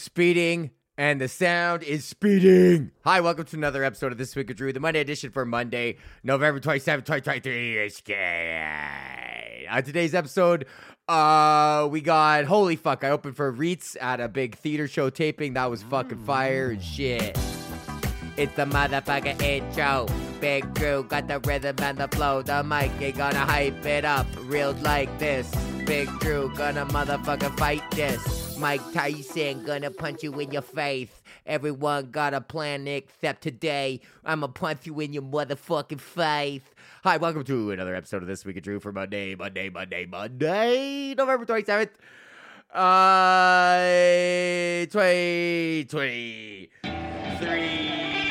speeding, and the sound is speeding. Hi, welcome to another episode of This Week of Drew, the Monday edition for Monday, November 27, 2023. On today's episode, uh, we got holy fuck. I opened for Reitz at a big theater show taping. That was fucking fire and shit. It's the motherfucking intro. Big Drew got the rhythm and the flow. The mic ain't gonna hype it up real like this. Big Drew gonna motherfucking fight this. Mike Tyson gonna punch you in your face. Everyone got a plan except today. I'ma punch you in your motherfucking face. Hi, welcome to another episode of This Week of Drew for Monday, Monday, Monday, Monday, November 27th. Uh, 2023.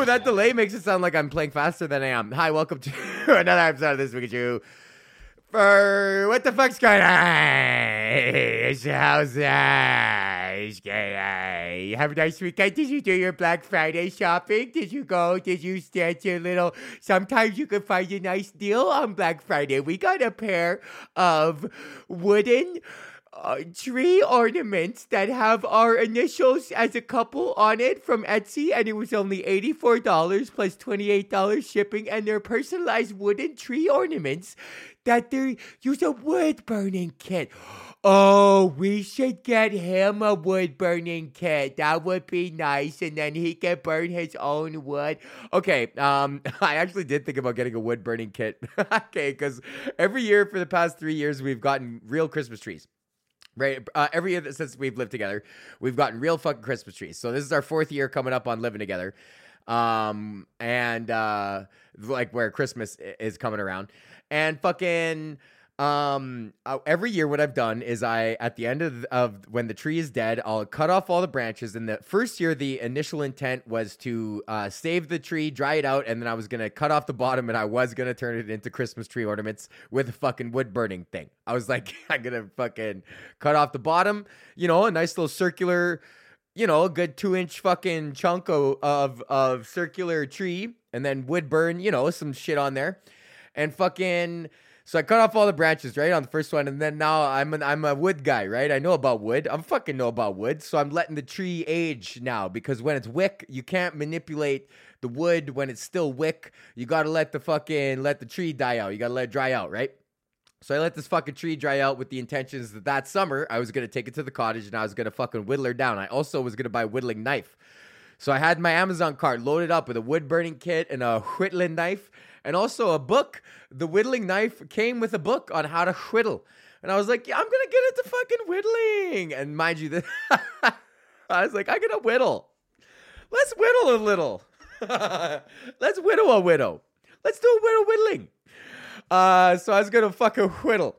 Ooh, that delay makes it sound like I'm playing faster than I am. Hi, welcome to another episode of This Week at You. For what the fuck's going on? How's that? Have a nice weekend. Did you do your Black Friday shopping? Did you go? Did you stand your little? Sometimes you can find a nice deal on Black Friday. We got a pair of wooden uh, tree ornaments that have our initials as a couple on it from Etsy, and it was only $84 plus $28 shipping, and they're personalized wooden tree ornaments that they use a wood burning kit. Oh, we should get him a wood burning kit. That would be nice, and then he can burn his own wood. Okay, um, I actually did think about getting a wood burning kit. okay, because every year for the past three years, we've gotten real Christmas trees. Right, uh, every year since we've lived together, we've gotten real fucking Christmas trees. So this is our fourth year coming up on living together, um, and uh, like where Christmas is coming around, and fucking um every year what i've done is i at the end of, of when the tree is dead i'll cut off all the branches. And the first year the initial intent was to uh, save the tree dry it out and then i was gonna cut off the bottom and i was gonna turn it into christmas tree ornaments with a fucking wood burning thing. I was like i'm gonna fucking cut off the bottom you know a nice little circular you know a good two inch fucking chunk of of circular tree and then wood burn you know some shit on there. And fucking so I cut off all the branches, right, on the first one, and then now I'm an, I'm a wood guy, right? I know about wood. I'm fucking know about wood, so I'm letting the tree age now because when it's wick, you can't manipulate the wood when it's still wick. You gotta let the fucking let the tree die out. You gotta let it dry out, right? So I let this fucking tree dry out with the intentions that that summer I was gonna take it to the cottage and I was gonna fucking whittle her down. I also was gonna buy a whittling knife. So I had my Amazon cart loaded up with a wood burning kit and a whittling knife and also a book. The whittling knife came with a book on how to whittle. And I was like, yeah, I'm gonna get into fucking whittling. And mind you, I was like, I'm gonna whittle. Let's whittle a little. Let's whittle a widow. Let's do a whittle whittling. Uh, so I was gonna fucking whittle.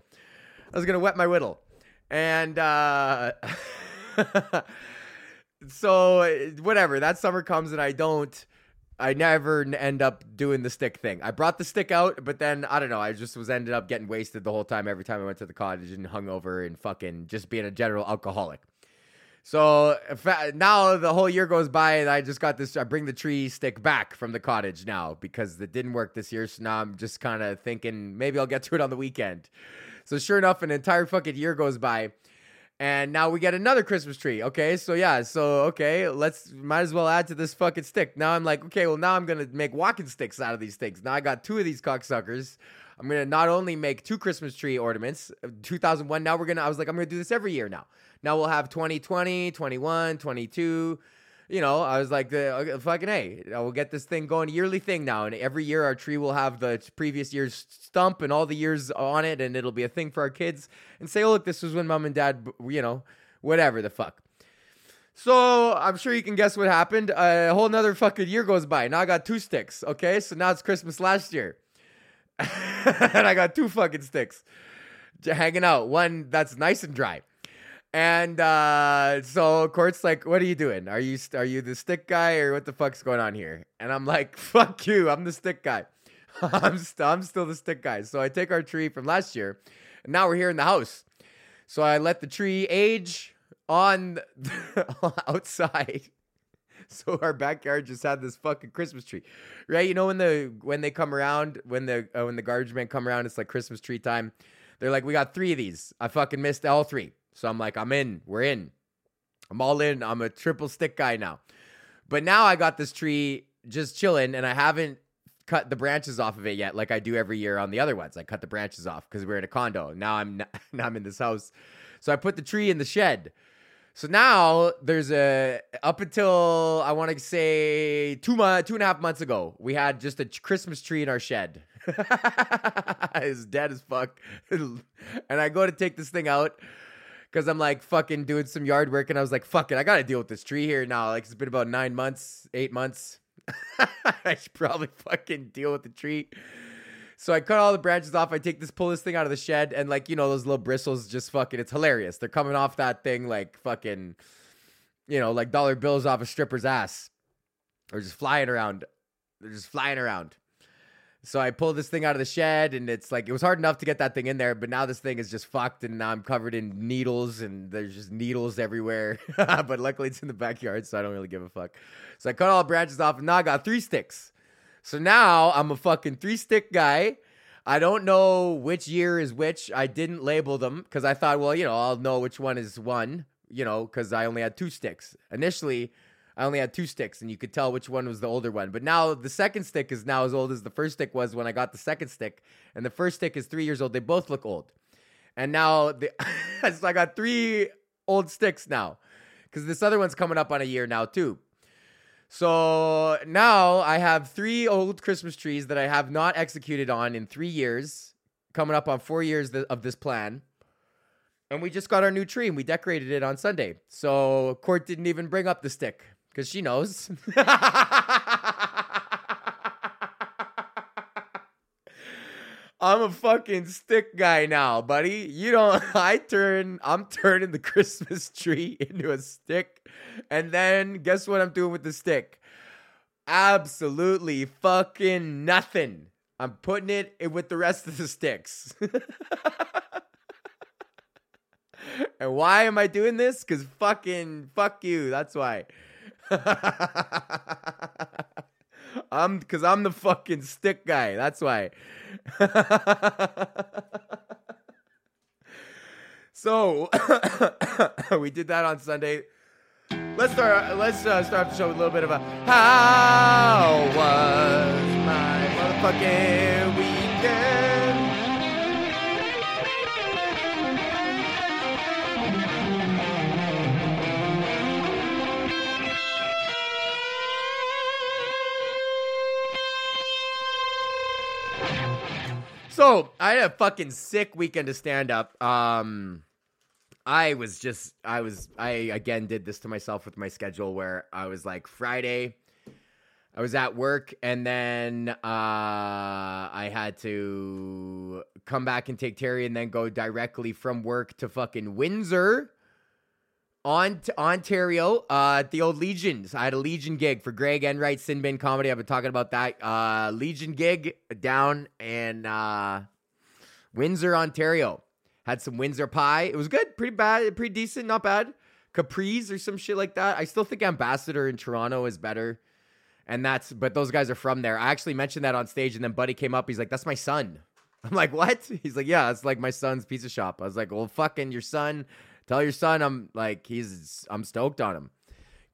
I was gonna wet my whittle, and uh, so whatever. That summer comes and I don't. I never end up doing the stick thing. I brought the stick out, but then I don't know. I just was ended up getting wasted the whole time. Every time I went to the cottage and hung over and fucking just being a general alcoholic. So now the whole year goes by, and I just got this. I bring the tree stick back from the cottage now because it didn't work this year. So now I'm just kind of thinking maybe I'll get to it on the weekend. So sure enough, an entire fucking year goes by and now we get another Christmas tree. Okay, so yeah, so okay, let's might as well add to this fucking stick. Now I'm like, okay, well now I'm gonna make walking sticks out of these things. Now I got two of these cocksuckers. I'm gonna not only make two Christmas tree ornaments, uh, 2001. Now we're gonna. I was like, I'm gonna do this every year now. Now we'll have 2020, 21, 22 you know, I was like, uh, fucking hey, we'll get this thing going, yearly thing now, and every year our tree will have the previous year's stump and all the years on it, and it'll be a thing for our kids, and say, oh look, this was when mom and dad, you know, whatever the fuck. So I'm sure you can guess what happened. A whole nother fucking year goes by. Now I got two sticks. Okay, so now it's Christmas last year, and I got two fucking sticks hanging out. One that's nice and dry and uh, so Court's like, "What are you doing? Are you are you the stick guy or what the fuck's going on here?" And I'm like, "Fuck you! I'm the stick guy. I'm st- I'm still the stick guy." So I take our tree from last year, and now we're here in the house. So I let the tree age on outside. So our backyard just had this fucking Christmas tree, right? You know when the when they come around, when the uh, when the garbage men come around, it's like Christmas tree time. They're like, we got three of these. I fucking missed all three, so I'm like, I'm in. We're in. I'm all in. I'm a triple stick guy now. But now I got this tree just chilling, and I haven't cut the branches off of it yet, like I do every year on the other ones. I cut the branches off because we're in a condo. Now I'm now I'm in this house, so I put the tree in the shed. So now there's a up until I want to say two month, two and a half months ago, we had just a Christmas tree in our shed. it's dead as fuck, and I go to take this thing out because I'm like fucking doing some yard work, and I was like, fuck it, I gotta deal with this tree here now. Like it's been about nine months, eight months. I should probably fucking deal with the tree. So I cut all the branches off. I take this, pull this thing out of the shed, and like you know those little bristles, just fucking, it's hilarious. They're coming off that thing like fucking, you know, like dollar bills off a stripper's ass, or just flying around. They're just flying around. So I pulled this thing out of the shed, and it's like it was hard enough to get that thing in there, but now this thing is just fucked, and I'm covered in needles, and there's just needles everywhere. but luckily, it's in the backyard, so I don't really give a fuck. So I cut all the branches off, and now I got three sticks. So now I'm a fucking three stick guy. I don't know which year is which. I didn't label them because I thought, well, you know, I'll know which one is one, you know, because I only had two sticks. Initially, I only had two sticks, and you could tell which one was the older one. But now the second stick is now as old as the first stick was when I got the second stick, and the first stick is three years old. They both look old, and now the so I got three old sticks now because this other one's coming up on a year now too. So now I have three old Christmas trees that I have not executed on in three years, coming up on four years of this plan. And we just got our new tree and we decorated it on Sunday. So Court didn't even bring up the stick because she knows. I'm a fucking stick guy now, buddy. You don't I turn I'm turning the Christmas tree into a stick. And then guess what I'm doing with the stick? Absolutely fucking nothing. I'm putting it with the rest of the sticks. and why am I doing this? Cuz fucking fuck you. That's why. I'm cuz I'm the fucking stick guy. That's why. so we did that on Sunday. Let's start. Let's uh, start the show with a little bit of a how was my motherfucking weekend? So I had a fucking sick weekend to stand up. Um, I was just, I was, I again did this to myself with my schedule where I was like Friday, I was at work and then uh, I had to come back and take Terry and then go directly from work to fucking Windsor on Ontario, uh, the old Legions. I had a Legion gig for Greg Enright, Sinbin Comedy. I've been talking about that. Uh, Legion gig down in uh, Windsor, Ontario. Had some Windsor pie. It was good, pretty bad, pretty decent, not bad. Capri's or some shit like that. I still think Ambassador in Toronto is better. And that's, but those guys are from there. I actually mentioned that on stage, and then Buddy came up. He's like, "That's my son." I'm like, "What?" He's like, "Yeah, it's like my son's pizza shop." I was like, "Well, fucking your son." Tell your son I'm like he's I'm stoked on him.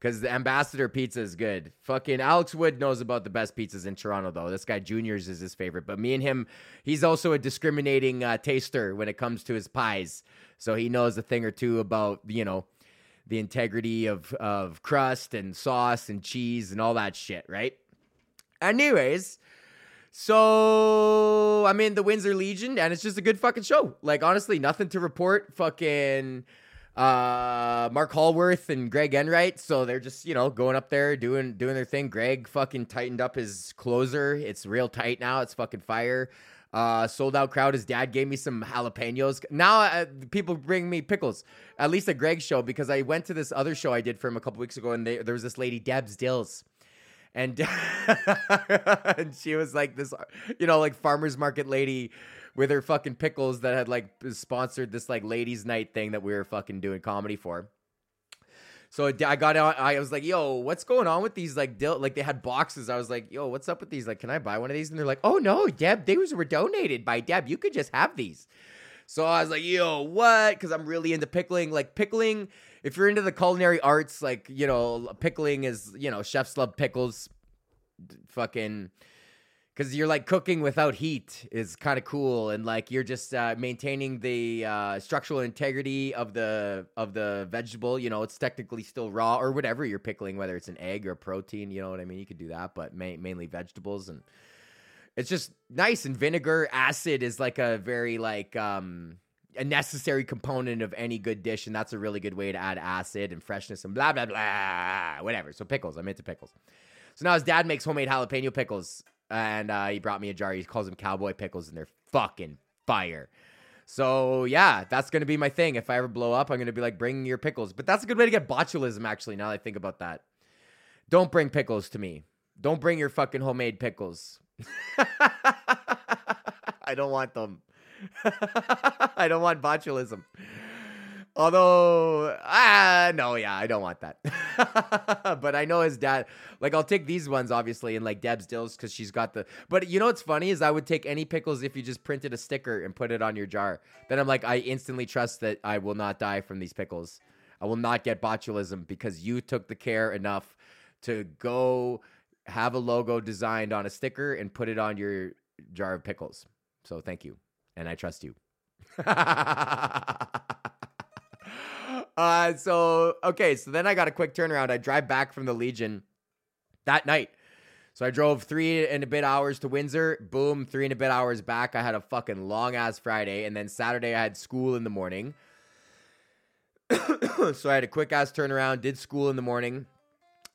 Cause the ambassador pizza is good. Fucking Alex Wood knows about the best pizzas in Toronto though. This guy Juniors is his favorite. But me and him, he's also a discriminating uh, taster when it comes to his pies. So he knows a thing or two about, you know, the integrity of of crust and sauce and cheese and all that shit, right? Anyways, so I'm in the Windsor Legion and it's just a good fucking show. Like honestly, nothing to report. Fucking uh Mark Hallworth and Greg Enright. So they're just, you know, going up there doing doing their thing. Greg fucking tightened up his closer. It's real tight now. It's fucking fire. Uh, sold out crowd. His dad gave me some jalapenos. Now uh, people bring me pickles. At least at Greg's show because I went to this other show I did for him a couple weeks ago, and they, there was this lady Debs Dills, and and she was like this, you know, like farmers market lady with her fucking pickles that had like sponsored this like ladies' night thing that we were fucking doing comedy for. So I got out. I was like, "Yo, what's going on with these like dil-? like they had boxes?" I was like, "Yo, what's up with these? Like, can I buy one of these?" And they're like, "Oh no, Deb, these were donated by Deb. You could just have these." So I was like, "Yo, what?" Because I'm really into pickling. Like pickling, if you're into the culinary arts, like you know, pickling is you know, chefs love pickles. Fucking because you're like cooking without heat is kind of cool and like you're just uh, maintaining the uh, structural integrity of the of the vegetable you know it's technically still raw or whatever you're pickling whether it's an egg or protein you know what i mean? You could do that but ma- mainly vegetables and it's just nice and vinegar acid is like a very like um a necessary component of any good dish and that's a really good way to add acid and freshness and blah blah blah whatever. So pickles i'm into pickles. So now his dad makes homemade jalapeno pickles and uh, he brought me a jar. He calls them cowboy pickles, and they're fucking fire. So yeah, that's gonna be my thing. If I ever blow up, I'm gonna be like, bring your pickles. But that's a good way to get botulism. Actually, now that I think about that, don't bring pickles to me. Don't bring your fucking homemade pickles. I don't want them. I don't want botulism. Although, ah, no, yeah, I don't want that. but I know his dad. Like, I'll take these ones, obviously, and like Deb's Dills because she's got the. But you know what's funny is I would take any pickles if you just printed a sticker and put it on your jar. Then I'm like, I instantly trust that I will not die from these pickles. I will not get botulism because you took the care enough to go have a logo designed on a sticker and put it on your jar of pickles. So thank you. And I trust you. Uh, so okay, so then I got a quick turnaround. I drive back from the Legion that night. So I drove three and a bit hours to Windsor. Boom, three and a bit hours back. I had a fucking long ass Friday, and then Saturday I had school in the morning. so I had a quick ass turnaround. Did school in the morning,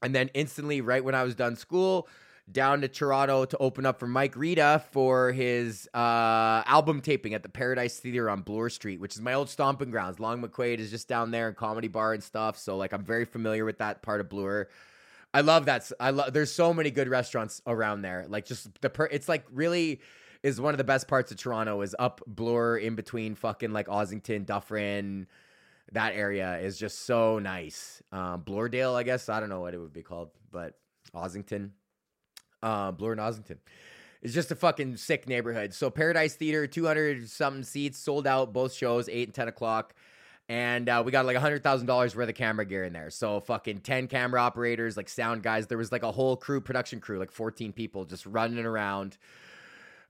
and then instantly, right when I was done school, down to Toronto to open up for Mike Rita for his uh, album taping at the Paradise Theater on Bloor Street, which is my old stomping grounds. Long McQuade is just down there in comedy bar and stuff. So like I'm very familiar with that part of Bloor. I love that. I love. There's so many good restaurants around there. Like just the per. It's like really is one of the best parts of Toronto. Is up Bloor in between fucking like Ossington, Dufferin. That area is just so nice. Um, Bloordale, I guess. I don't know what it would be called, but Ossington uh, Bloor and Ossington. It's just a fucking sick neighborhood. So Paradise Theater, 200 something seats, sold out both shows, 8 and 10 o'clock. And uh, we got like $100,000 worth of camera gear in there. So fucking 10 camera operators, like sound guys. There was like a whole crew, production crew, like 14 people just running around.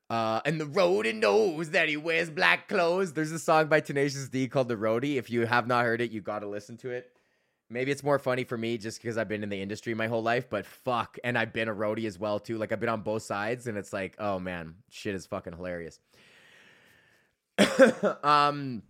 Uh, and the roadie knows that he wears black clothes. There's a song by Tenacious D called The Roadie. If you have not heard it, you got to listen to it. Maybe it's more funny for me just because I've been in the industry my whole life, but fuck. And I've been a roadie as well, too. Like, I've been on both sides, and it's like, oh man, shit is fucking hilarious. um,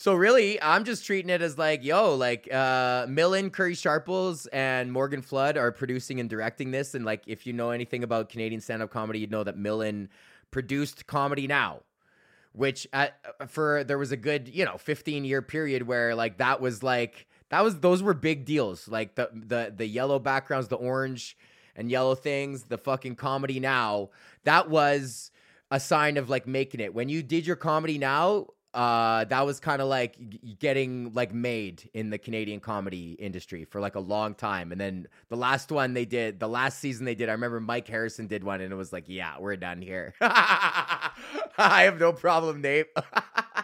so really, I'm just treating it as like, yo, like uh Millen, Curry Sharples, and Morgan Flood are producing and directing this. And like, if you know anything about Canadian stand-up comedy, you'd know that Millen produced Comedy Now, which at, for there was a good, you know, 15 year period where like that was like that was those were big deals. Like the the the yellow backgrounds, the orange and yellow things, the fucking comedy now. That was a sign of like making it. When you did your comedy now, uh that was kind of like getting like made in the Canadian comedy industry for like a long time and then the last one they did the last season they did I remember Mike Harrison did one and it was like yeah we're done here I have no problem name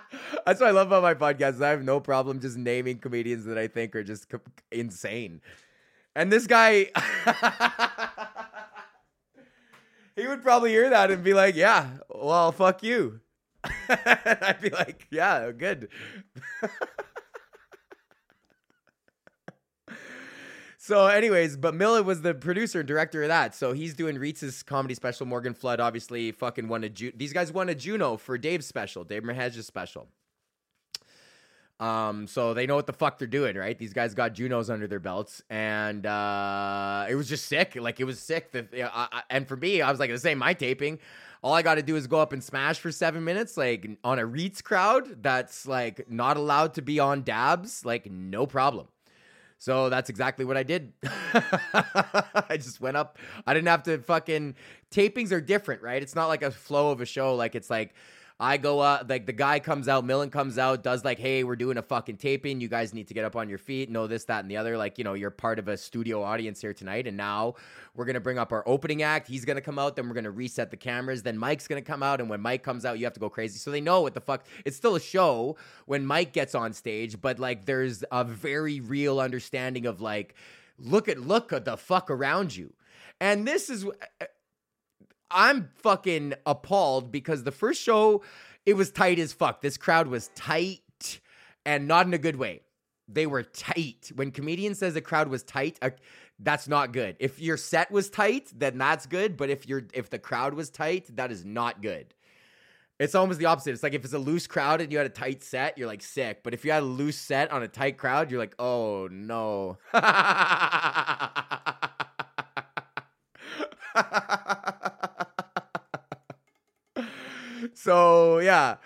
that's what I love about my podcast I have no problem just naming comedians that I think are just co- insane and this guy he would probably hear that and be like yeah well fuck you I'd be like, yeah, good. so, anyways, but Miller was the producer and director of that. So he's doing Ritz's comedy special. Morgan Flood obviously fucking won a Ju- these guys won a Juno for Dave's special, Dave Merheje's special. Um, so they know what the fuck they're doing, right? These guys got Junos under their belts, and uh, it was just sick. Like it was sick. That, uh, and for me, I was like, the same my taping all I got to do is go up and smash for seven minutes, like on a Reets crowd that's like not allowed to be on dabs, like no problem. So that's exactly what I did. I just went up. I didn't have to fucking tapings are different, right? It's not like a flow of a show. Like it's like I go up, like the guy comes out, Millen comes out, does like, hey, we're doing a fucking taping. You guys need to get up on your feet, know this, that, and the other. Like, you know, you're part of a studio audience here tonight. And now we're going to bring up our opening act. He's going to come out. Then we're going to reset the cameras. Then Mike's going to come out. And when Mike comes out, you have to go crazy. So they know what the fuck. It's still a show when Mike gets on stage, but like there's a very real understanding of like, look at, look at the fuck around you. And this is I'm fucking appalled because the first show, it was tight as fuck. This crowd was tight and not in a good way. They were tight. When comedian says the crowd was tight, that's not good. If your set was tight, then that's good. But if you're if the crowd was tight, that is not good. It's almost the opposite. It's like if it's a loose crowd and you had a tight set, you're like sick. But if you had a loose set on a tight crowd, you're like, oh no. so yeah.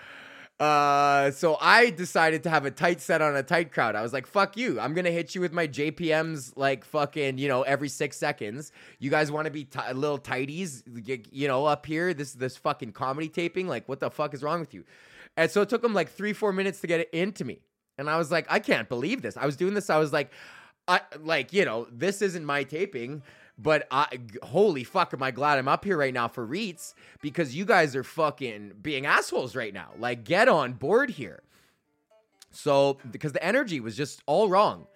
Uh, so I decided to have a tight set on a tight crowd. I was like, "Fuck you! I'm gonna hit you with my JPMs like fucking, you know, every six seconds. You guys want to be t- little tighties, you know, up here? This this fucking comedy taping. Like, what the fuck is wrong with you?" And so it took them like three, four minutes to get it into me, and I was like, "I can't believe this." I was doing this. I was like, "I like, you know, this isn't my taping." But I, holy fuck, am I glad I'm up here right now for REITs because you guys are fucking being assholes right now. Like, get on board here. So, because the energy was just all wrong.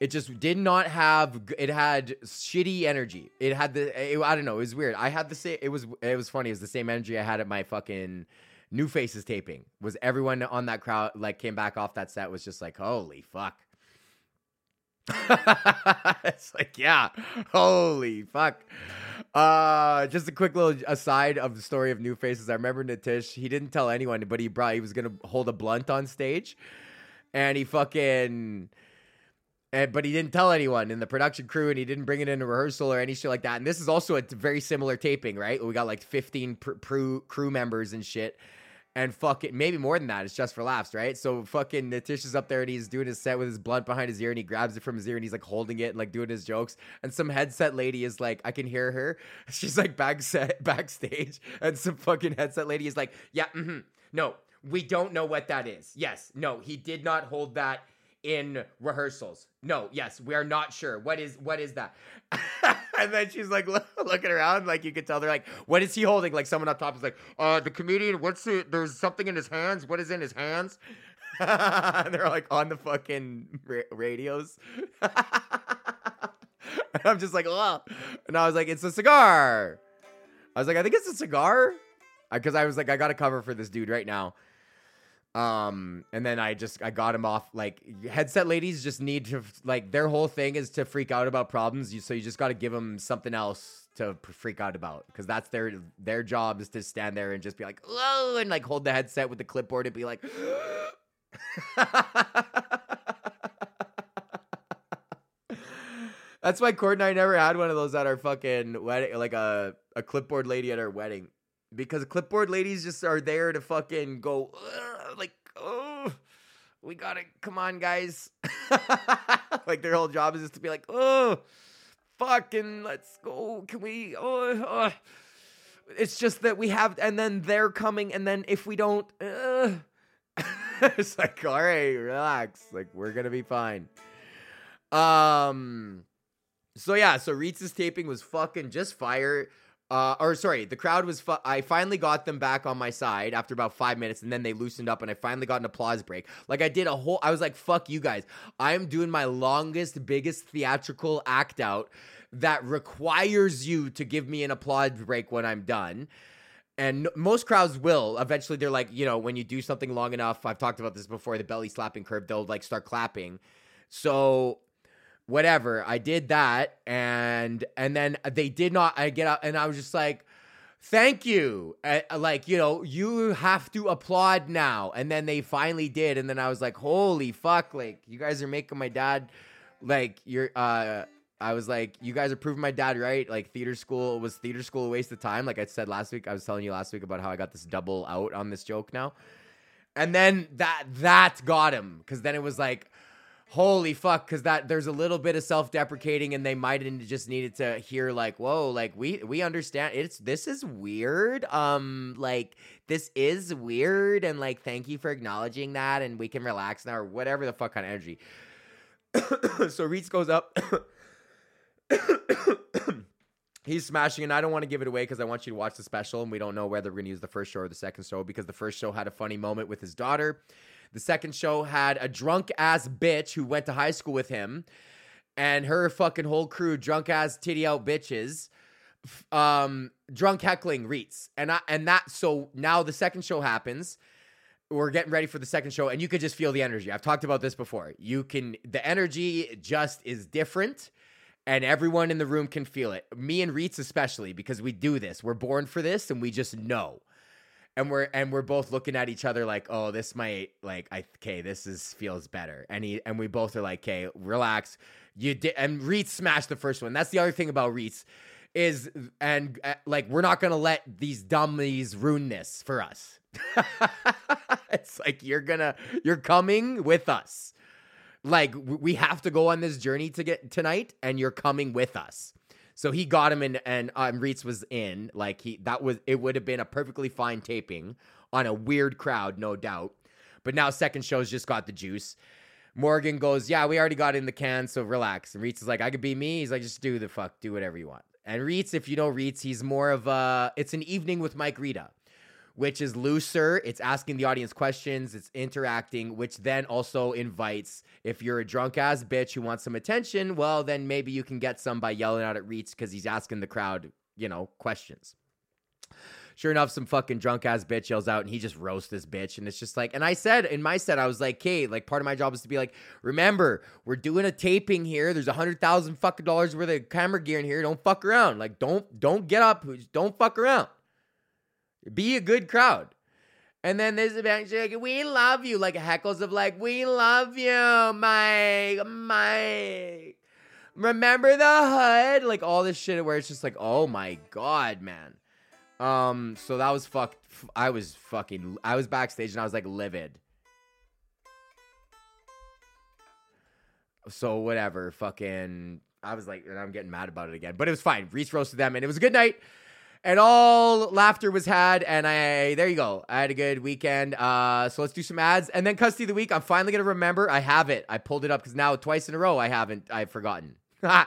It just did not have. It had shitty energy. It had the. It, I don't know. It was weird. I had the same. It was. It was funny. It was the same energy I had at my fucking new faces taping. Was everyone on that crowd like came back off that set was just like holy fuck. it's like, yeah, holy fuck. Uh, just a quick little aside of the story of New Faces. I remember Natish, he didn't tell anyone, but he brought, he was gonna hold a blunt on stage, and he fucking, and but he didn't tell anyone in the production crew, and he didn't bring it into rehearsal or any shit like that. And this is also a very similar taping, right? We got like 15 pr- pr- crew members and shit and fucking maybe more than that. It's just for laughs, right? So fucking Natish is up there and he's doing his set with his blunt behind his ear and he grabs it from his ear and he's like holding it and like doing his jokes. And some headset lady is like, I can hear her. She's like back set backstage, and some fucking headset lady is like, Yeah, mm-hmm. no, we don't know what that is. Yes, no, he did not hold that in rehearsals. No, yes, we are not sure. What is what is that? and then she's like look, looking around, like you could tell they're like, what is he holding? Like someone up top is like, uh, the comedian. What's it? There's something in his hands. What is in his hands? and they're like on the fucking ra- radios. and I'm just like, oh, and I was like, it's a cigar. I was like, I think it's a cigar, because I was like, I got a cover for this dude right now. Um, and then I just I got him off. Like headset ladies just need to like their whole thing is to freak out about problems. You so you just got to give them something else to freak out about because that's their their job is to stand there and just be like oh and like hold the headset with the clipboard and be like. That's why Court and I never had one of those at our fucking wedding, like a, a clipboard lady at our wedding. Because clipboard ladies just are there to fucking go, like, oh, we gotta, come on, guys. like their whole job is just to be like, oh, fucking, let's go. Can we, oh, oh. It's just that we have, and then they're coming, and then if we don't, uh, it's like, all right, relax. Like, we're gonna be fine. Um, so yeah, so Ritz's taping was fucking just fire. Uh, or sorry, the crowd was. Fu- I finally got them back on my side after about five minutes, and then they loosened up, and I finally got an applause break. Like I did a whole. I was like, "Fuck you guys! I'm doing my longest, biggest theatrical act out that requires you to give me an applause break when I'm done." And most crowds will eventually. They're like, you know, when you do something long enough. I've talked about this before. The belly slapping curve. They'll like start clapping. So whatever i did that and and then they did not i get up and i was just like thank you uh, like you know you have to applaud now and then they finally did and then i was like holy fuck like you guys are making my dad like you're uh I was like, you guys are proving my dad right. Like theater school was theater school a waste of time. Like I said last week, I was telling you last week about how I got this double out on this joke now. And then that that got him because then it was like, holy fuck because that there's a little bit of self-deprecating and they might have just needed to hear like whoa like we we understand it's this is weird um like this is weird and like thank you for acknowledging that and we can relax now or whatever the fuck kind of energy. So Reitz goes up. He's smashing and i don't want to give it away because i want you to watch the special and we don't know whether we're going to use the first show or the second show because the first show had a funny moment with his daughter the second show had a drunk ass bitch who went to high school with him and her fucking whole crew, drunk ass titty out bitches, um, drunk heckling Reitz. And I and that so now the second show happens. We're getting ready for the second show, and you could just feel the energy. I've talked about this before. You can the energy just is different and everyone in the room can feel it. Me and Reitz especially, because we do this. We're born for this, and we just know and we're and we're both looking at each other like, oh, this might like I okay, this is feels better. And he and we both are like, okay, relax. You did and Reitz smashed the first one. That's the other thing about Reitz is and uh, like we're not gonna let these dummies ruin this for us. it's like you're gonna you're coming with us. Like we have to go on this journey to get tonight, and you're coming with us. So he got him in, and um, Reitz was in. Like he, that was it. Would have been a perfectly fine taping on a weird crowd, no doubt. But now second show's just got the juice. Morgan goes, yeah, we already got in the can, so relax. And Reitz is like, I could be me. He's like, just do the fuck, do whatever you want. And Reitz, if you know Reitz, he's more of a. It's an evening with Mike Rita which is looser. It's asking the audience questions, it's interacting, which then also invites if you're a drunk ass bitch who wants some attention, well, then maybe you can get some by yelling out at Reitz because he's asking the crowd, you know, questions. Sure enough, some fucking drunk ass bitch yells out and he just roasts this bitch. And it's just like, and I said in my set, I was like, Kate, like part of my job is to be like, remember, we're doing a taping here. There's a hundred thousand fucking dollars worth of camera gear in here. Don't fuck around. Like, don't, don't get up. Don't fuck around. Be a good crowd. And then there's a bunch like, we love you, like heckles of like, we love you, Mike, Mike. Remember the hood? Like all this shit where it's just like, oh my god, man. Um, so that was fucked. I was fucking I was backstage and I was like livid. So whatever, fucking I was like, and I'm getting mad about it again. But it was fine. Reese roasted them and it was a good night and all laughter was had. And I, there you go. I had a good weekend. Uh, so let's do some ads and then custody of the week. I'm finally gonna remember. I have it. I pulled it up because now twice in a row I haven't. I've forgotten. so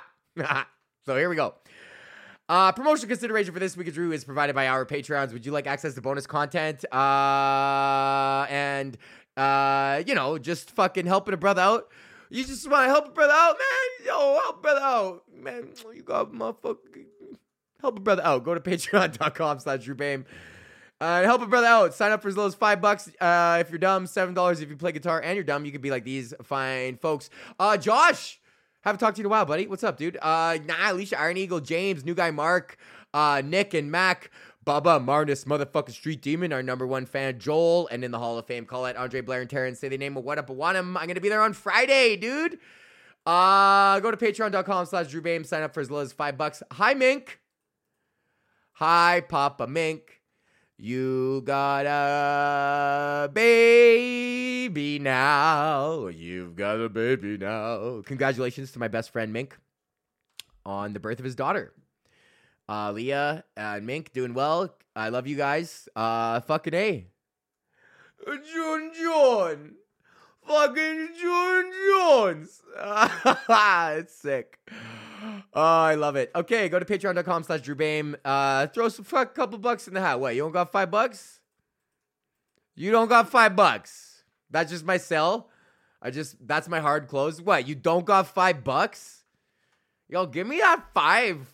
here we go. Uh, promotional consideration for this week of Drew is provided by our Patreons. Would you like access to bonus content? Uh, and uh, you know, just fucking helping a brother out. You just want to help a brother out, man. Yo, help a brother out, man. You got motherfucker help a brother out. Go to patreon.com slash Drew Behm. Uh, help a brother out. Sign up for as little as five bucks uh, if you're dumb, seven dollars if you play guitar and you're dumb. You could be like these fine folks. Uh, Josh, haven't talked to you in a while, buddy. What's up, dude? Uh, nah, Alicia, Iron Eagle, James, new guy Mark, uh, Nick and Mac, Bubba, Marnus, motherfucking Street Demon, our number one fan, Joel, and in the Hall of Fame, call it Andre Blair and Terrence. Say the name of what up, him. I'm gonna be there on Friday, dude. Uh, go to patreon.com slash Drew Behm, sign up for as little as five bucks. Hi, Mink. Hi, Papa Mink. You got a baby now. You've got a baby now. Congratulations to my best friend Mink on the birth of his daughter. Uh, Leah and Mink doing well. I love you guys. Uh, fucking A. John John. Fucking John Jones. it's sick. Oh, I love it. Okay, go to patreon.com slash Drew Behm. Uh, throw some fuck couple bucks in the hat. What, you don't got five bucks? You don't got five bucks. That's just my sell. I just, that's my hard close. What, you don't got five bucks? Yo, give me that five.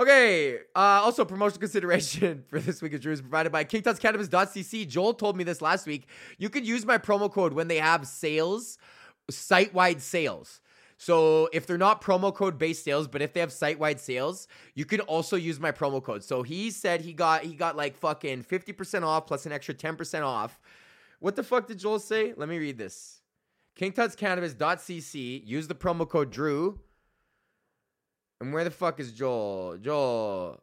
Okay. Uh, also, promotional consideration for this week of Drew is provided by KingTutsCannabis.cc. Joel told me this last week. You can use my promo code when they have sales, site wide sales. So if they're not promo code based sales, but if they have site wide sales, you can also use my promo code. So he said he got he got like fucking 50% off plus an extra 10% off. What the fuck did Joel say? Let me read this. KingTutsCannabis.cc. Use the promo code Drew. And where the fuck is Joel? Joel.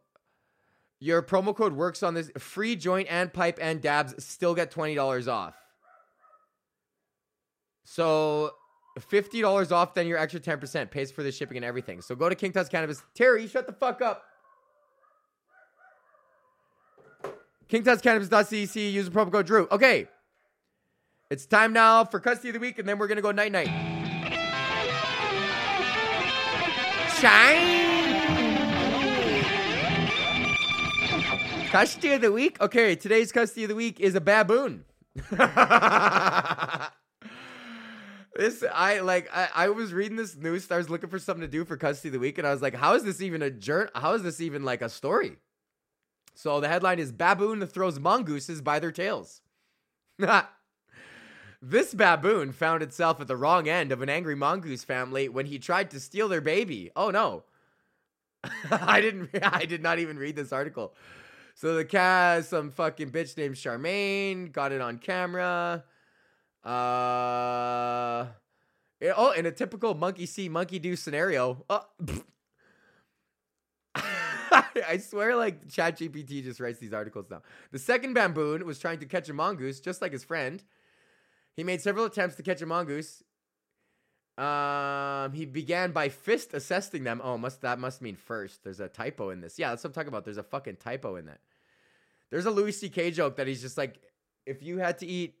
Your promo code works on this free joint and pipe and dabs still get $20 off. So $50 off, then your extra 10% pays for the shipping and everything. So go to King Tut's Cannabis. Terry, shut the fuck up. KingTutsCannabis.cc, use the promo code Drew. Okay. It's time now for custody of the week, and then we're gonna go night night. Shine. Custody of the week. Okay, today's custody of the week is a baboon. this I like. I, I was reading this news. I was looking for something to do for custody of the week, and I was like, "How is this even a journal? How is this even like a story?" So the headline is Baboon throws mongooses by their tails. this baboon found itself at the wrong end of an angry mongoose family when he tried to steal their baby. Oh no. I didn't I did not even read this article. So the cat, some fucking bitch named Charmaine, got it on camera. Uh oh, in a typical monkey see, monkey do scenario. Uh, I swear, like ChatGPT just writes these articles now. The second baboon was trying to catch a mongoose, just like his friend. He made several attempts to catch a mongoose. Um, he began by fist assessing them. Oh, must that must mean first. There's a typo in this. Yeah, that's what I'm talking about. There's a fucking typo in that. There's a Louis C.K. joke that he's just like, if you had to eat,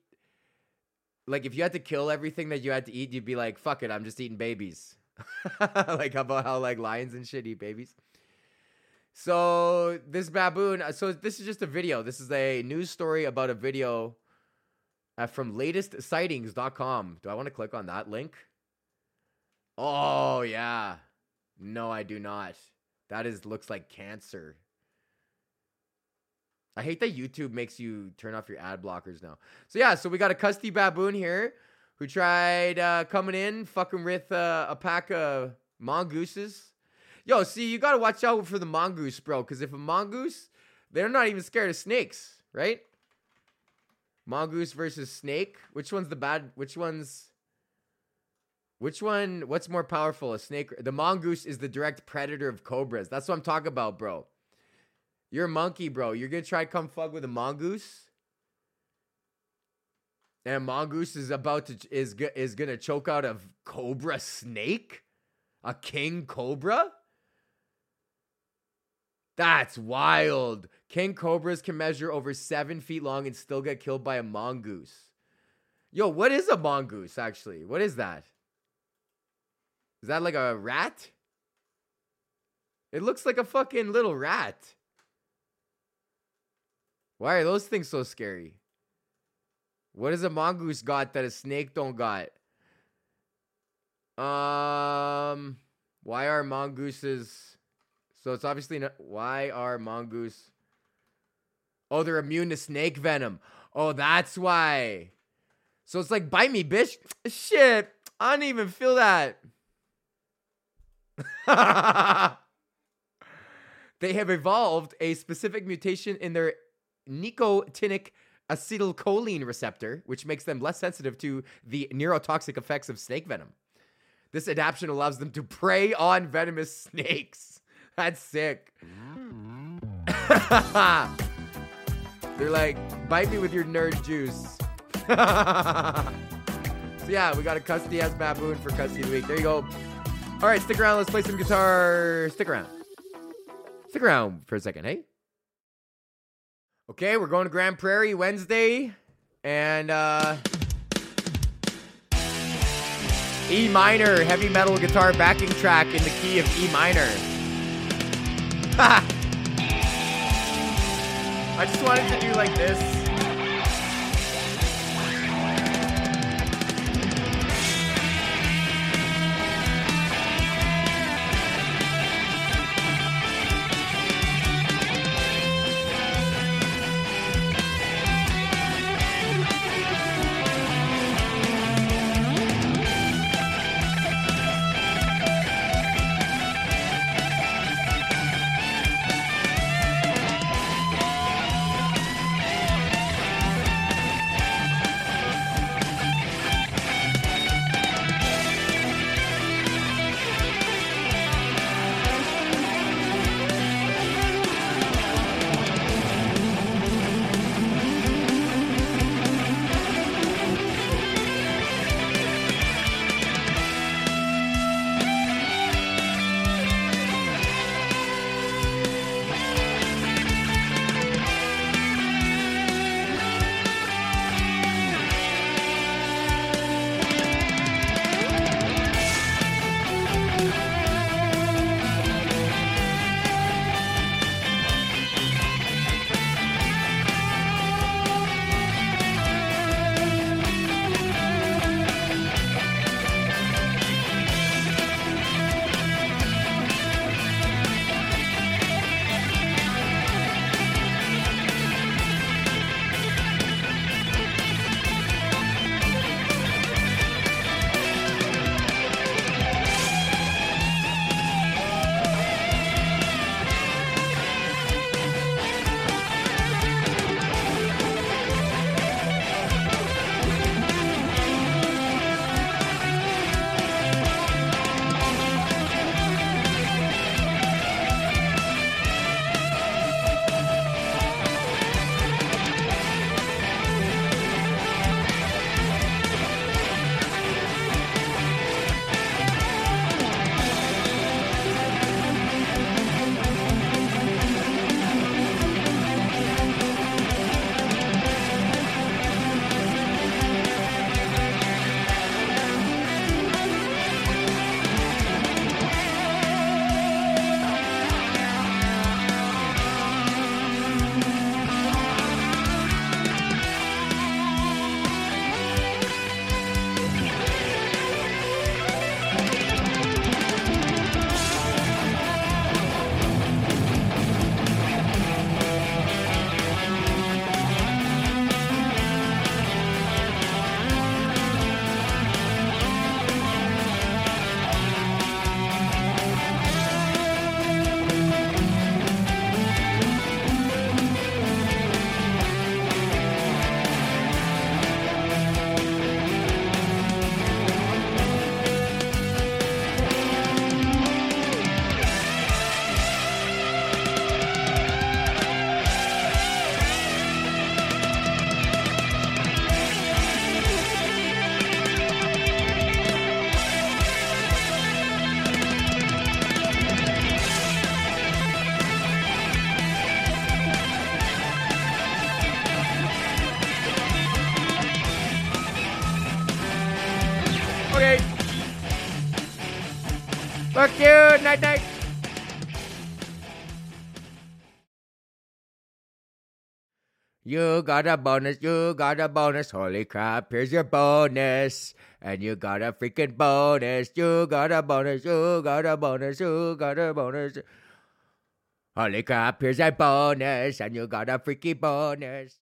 like if you had to kill everything that you had to eat, you'd be like, fuck it, I'm just eating babies. like about how like lions and shit eat babies. So this baboon. So this is just a video. This is a news story about a video uh, from latestsightings.com. Do I want to click on that link? Oh yeah. No, I do not. That is looks like cancer. I hate that YouTube makes you turn off your ad blockers now. So yeah, so we got a custody baboon here who tried uh, coming in, fucking with uh, a pack of mongooses Yo, see, you gotta watch out for the mongoose, bro. Because if a mongoose, they're not even scared of snakes, right? Mongoose versus snake. Which one's the bad? Which one's? Which one? What's more powerful? A snake? The mongoose is the direct predator of cobras. That's what I'm talking about, bro. You're a monkey, bro. You're gonna try come fuck with a mongoose, and a mongoose is about to is is gonna choke out a cobra snake, a king cobra. That's wild. King cobras can measure over seven feet long and still get killed by a mongoose. Yo, what is a mongoose actually? What is that? Is that like a rat? It looks like a fucking little rat. Why are those things so scary? What does a mongoose got that a snake don't got? Um, why are mongooses so it's obviously not. Why are mongoose? Oh, they're immune to snake venom. Oh, that's why. So it's like, bite me, bitch. Shit. I don't even feel that. they have evolved a specific mutation in their nicotinic acetylcholine receptor, which makes them less sensitive to the neurotoxic effects of snake venom. This adaptation allows them to prey on venomous snakes. That's sick. They're like, bite me with your nerd juice. so yeah, we got a custody ass baboon for custody of the week. There you go. All right, stick around. Let's play some guitar. Stick around. Stick around for a second, hey? Okay, we're going to Grande Prairie Wednesday. And uh E minor heavy metal guitar backing track in the key of E minor. I just wanted to do like this. You got a bonus, you got a bonus. Holy crap, here's your bonus. And you got a freaking bonus. You got a bonus, you got a bonus, you got a bonus. Holy crap, here's a bonus. And you got a freaky bonus.